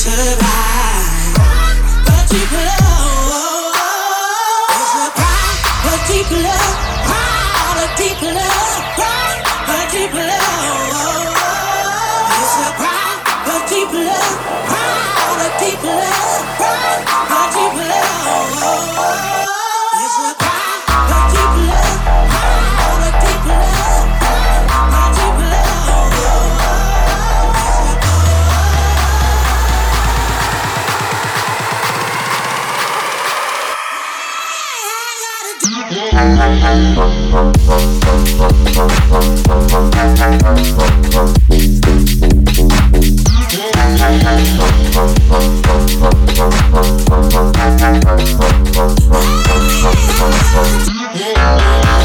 survive. But a but. Yeah.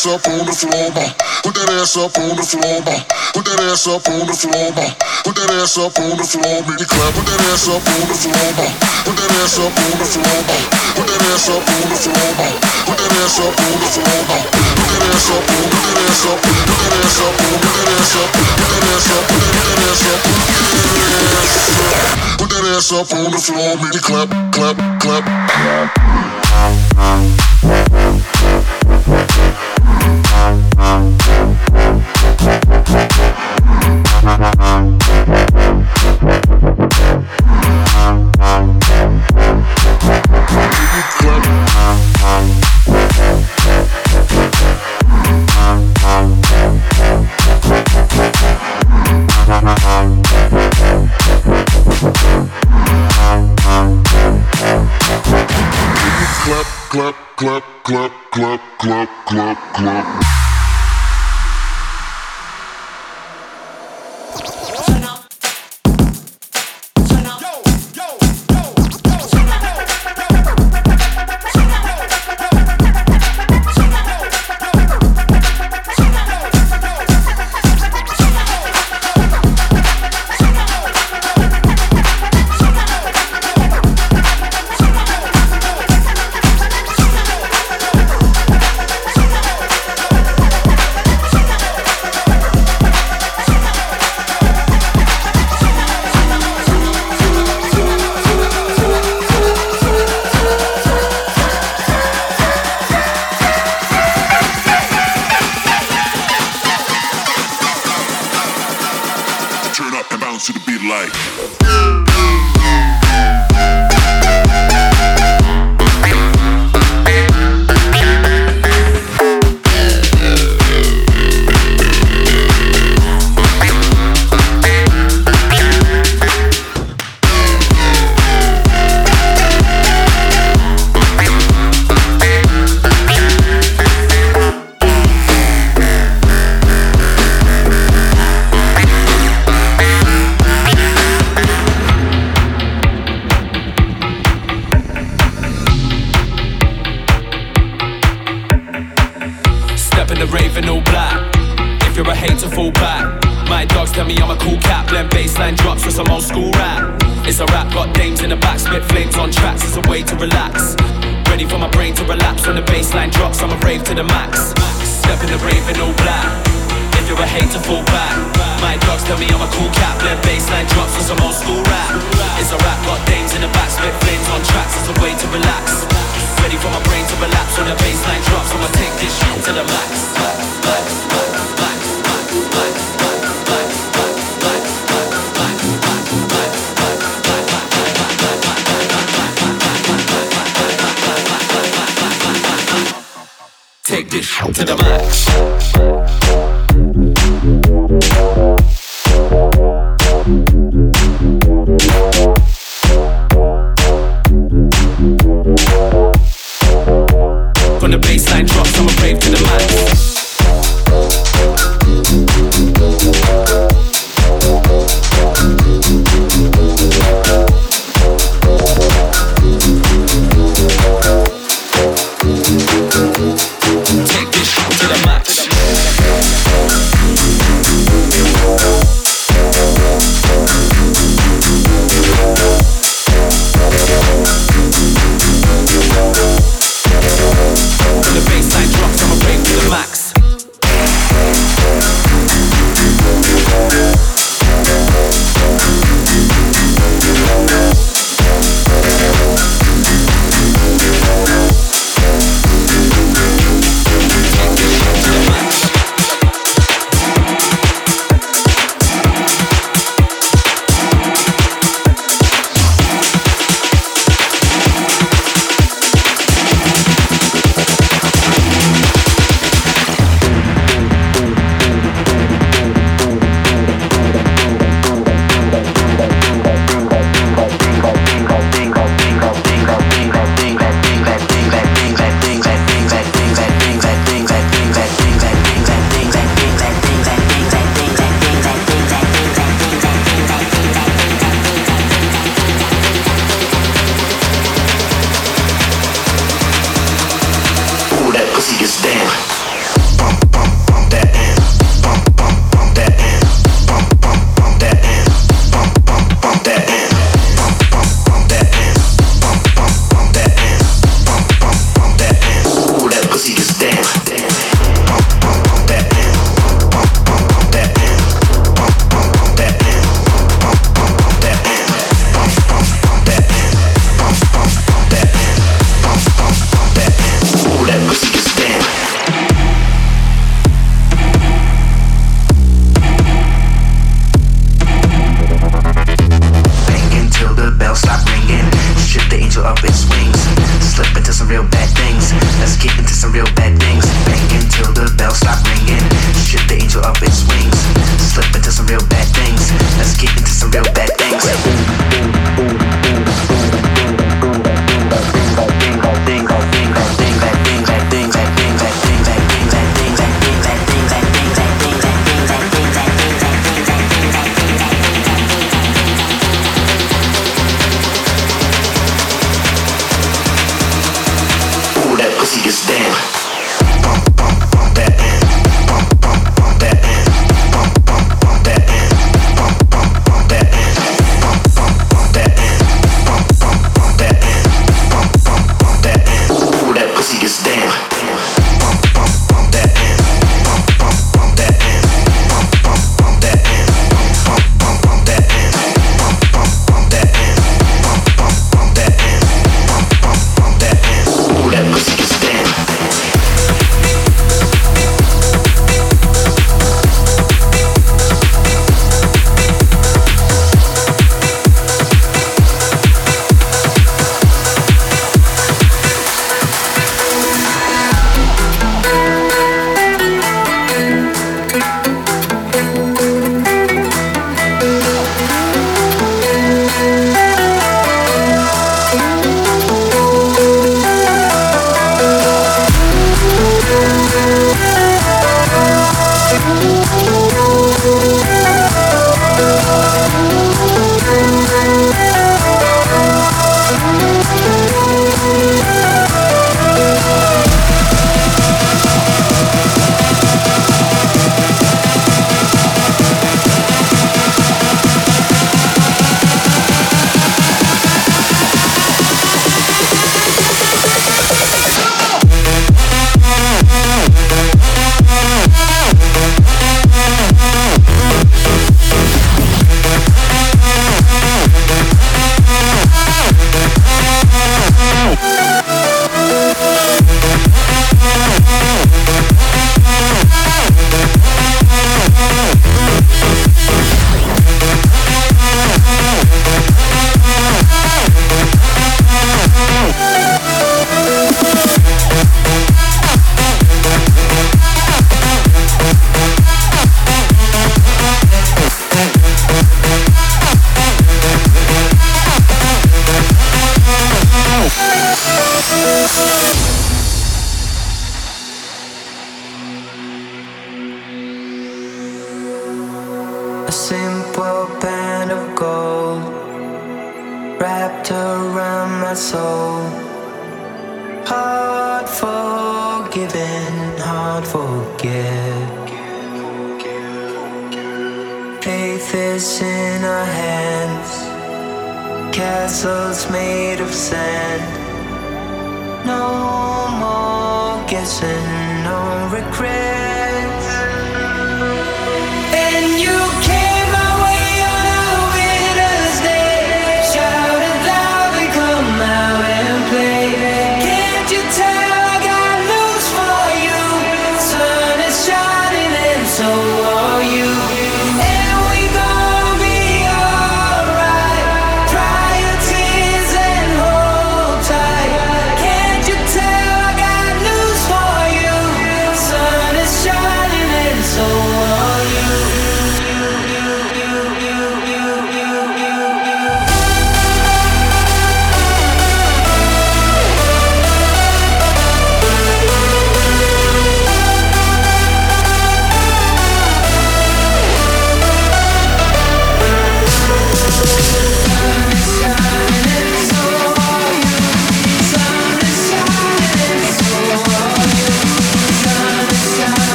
ass up on the floor, ma. Put that ass up on the floor, ma. Put that ass up on the floor, ma. Put that ass up on the floor, make it clap. Put that ass up on the floor, ma. Put that ass up on the floor, ma. Put that ass up on the floor, ma. Put that ass up on the floor, ma. Put that ass up put that ass up, put that ass up put that ass up, put that ass up, put that ass up, put that ass up. Put that ass up on the floor, make it clap, clap, clap. clap. clap, clap, clap, clap, clap, clap.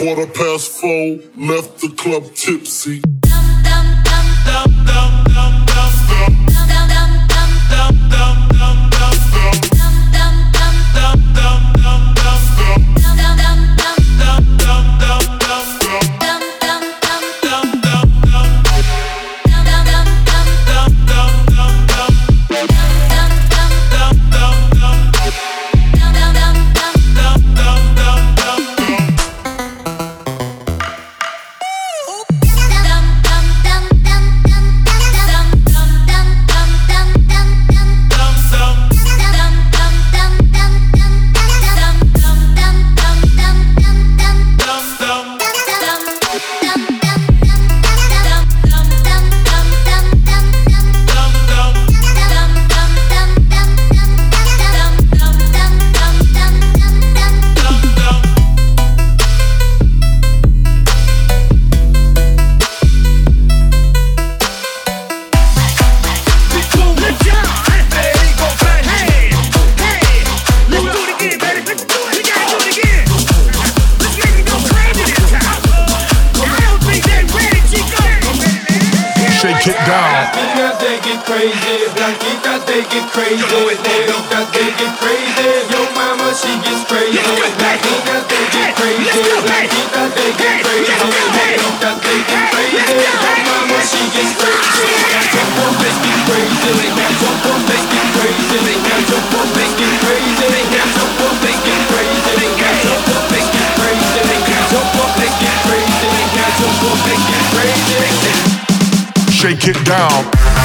Quarter past four, left the club tipsy. Dum, dum, dum, shake it down.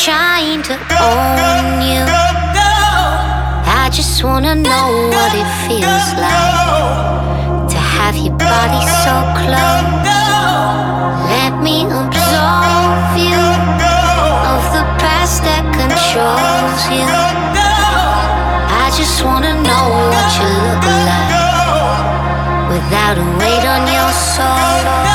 Trying to own you. I just wanna know what it feels like to have your body so close. Let me absolve you of the past that controls you. I just wanna know what you look like without a weight on your soul.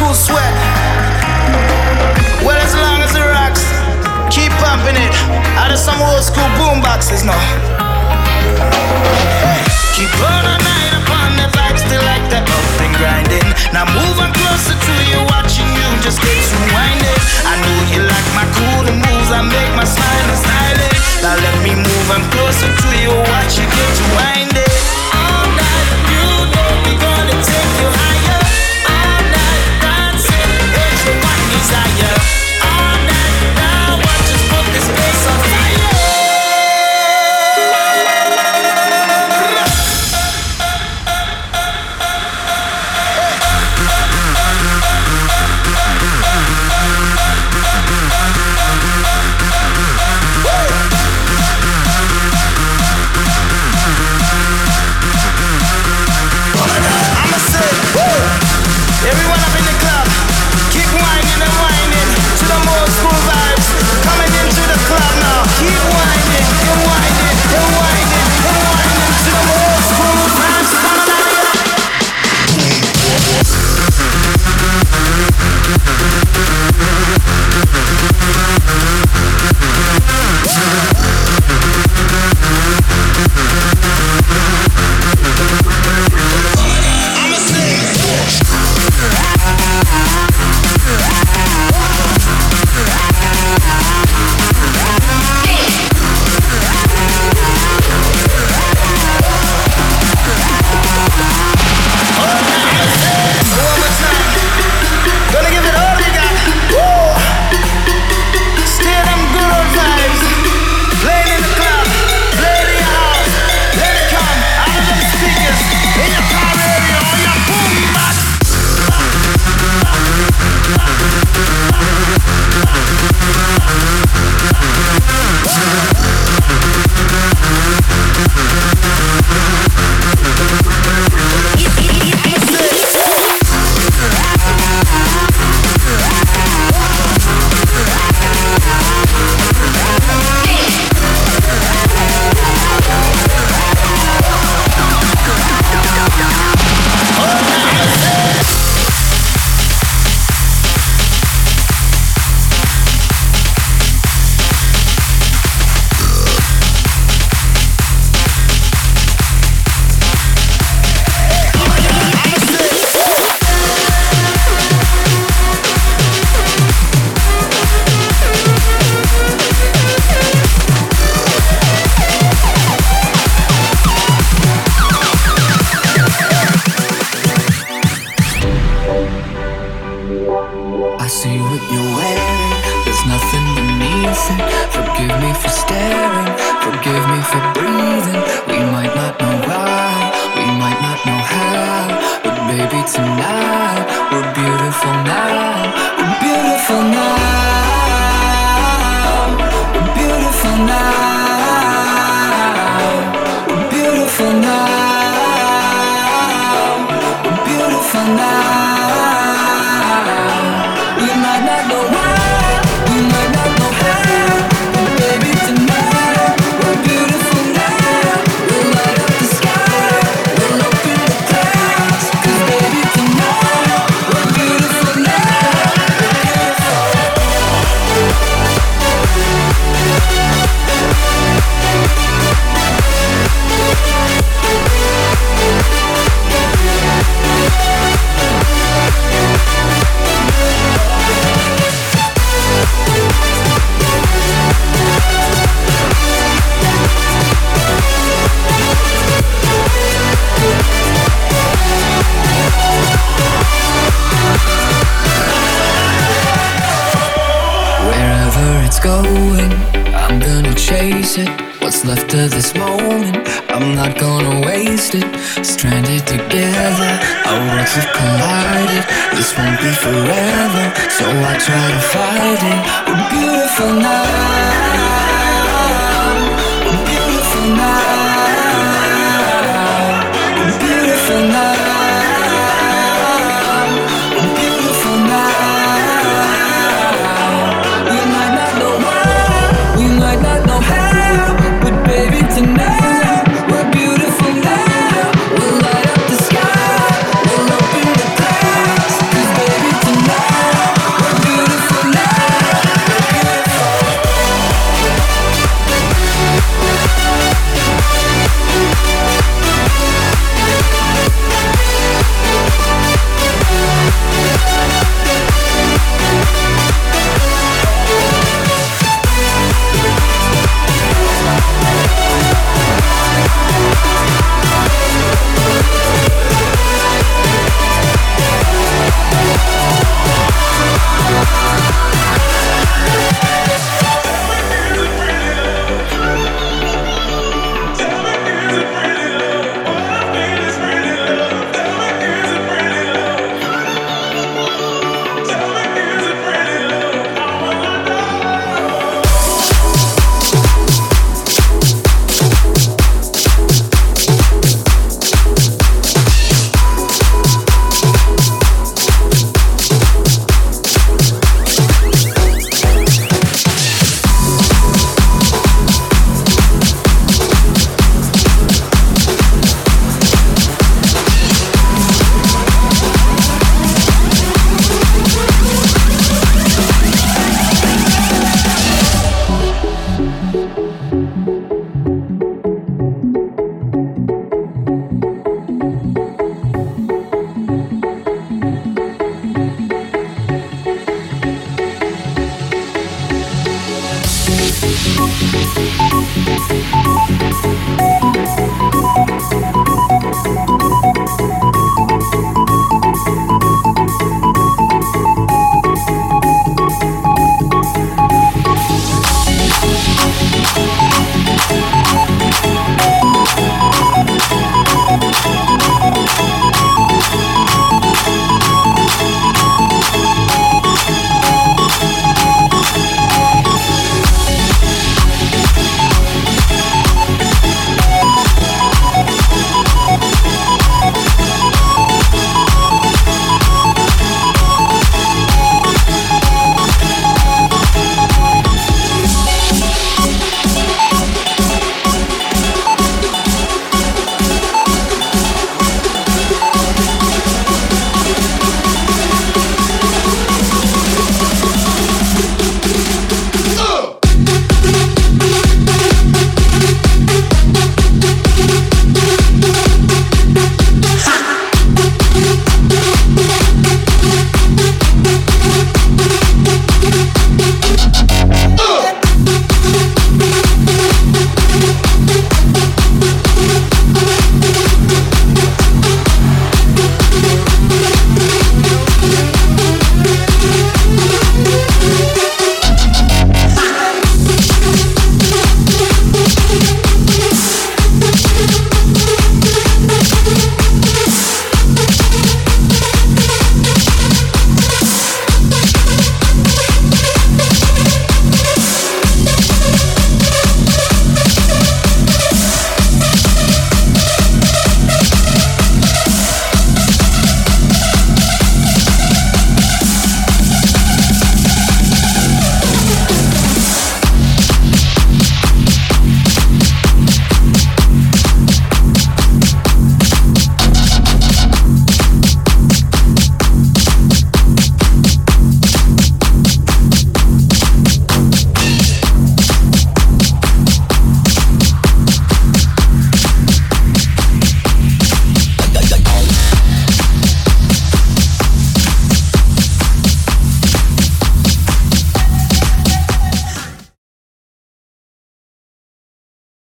cool sweat. Well, as long as it rocks, keep pumping it. Out of some old school boom boxes now. Hey, keep on a night upon the vibe, still like that up and grinding. Now moving closer to you, watching you just get to winding. I know you like my cool moves, I make my smile and styling. Now let me move, I'm closer to you, watch you get to winding.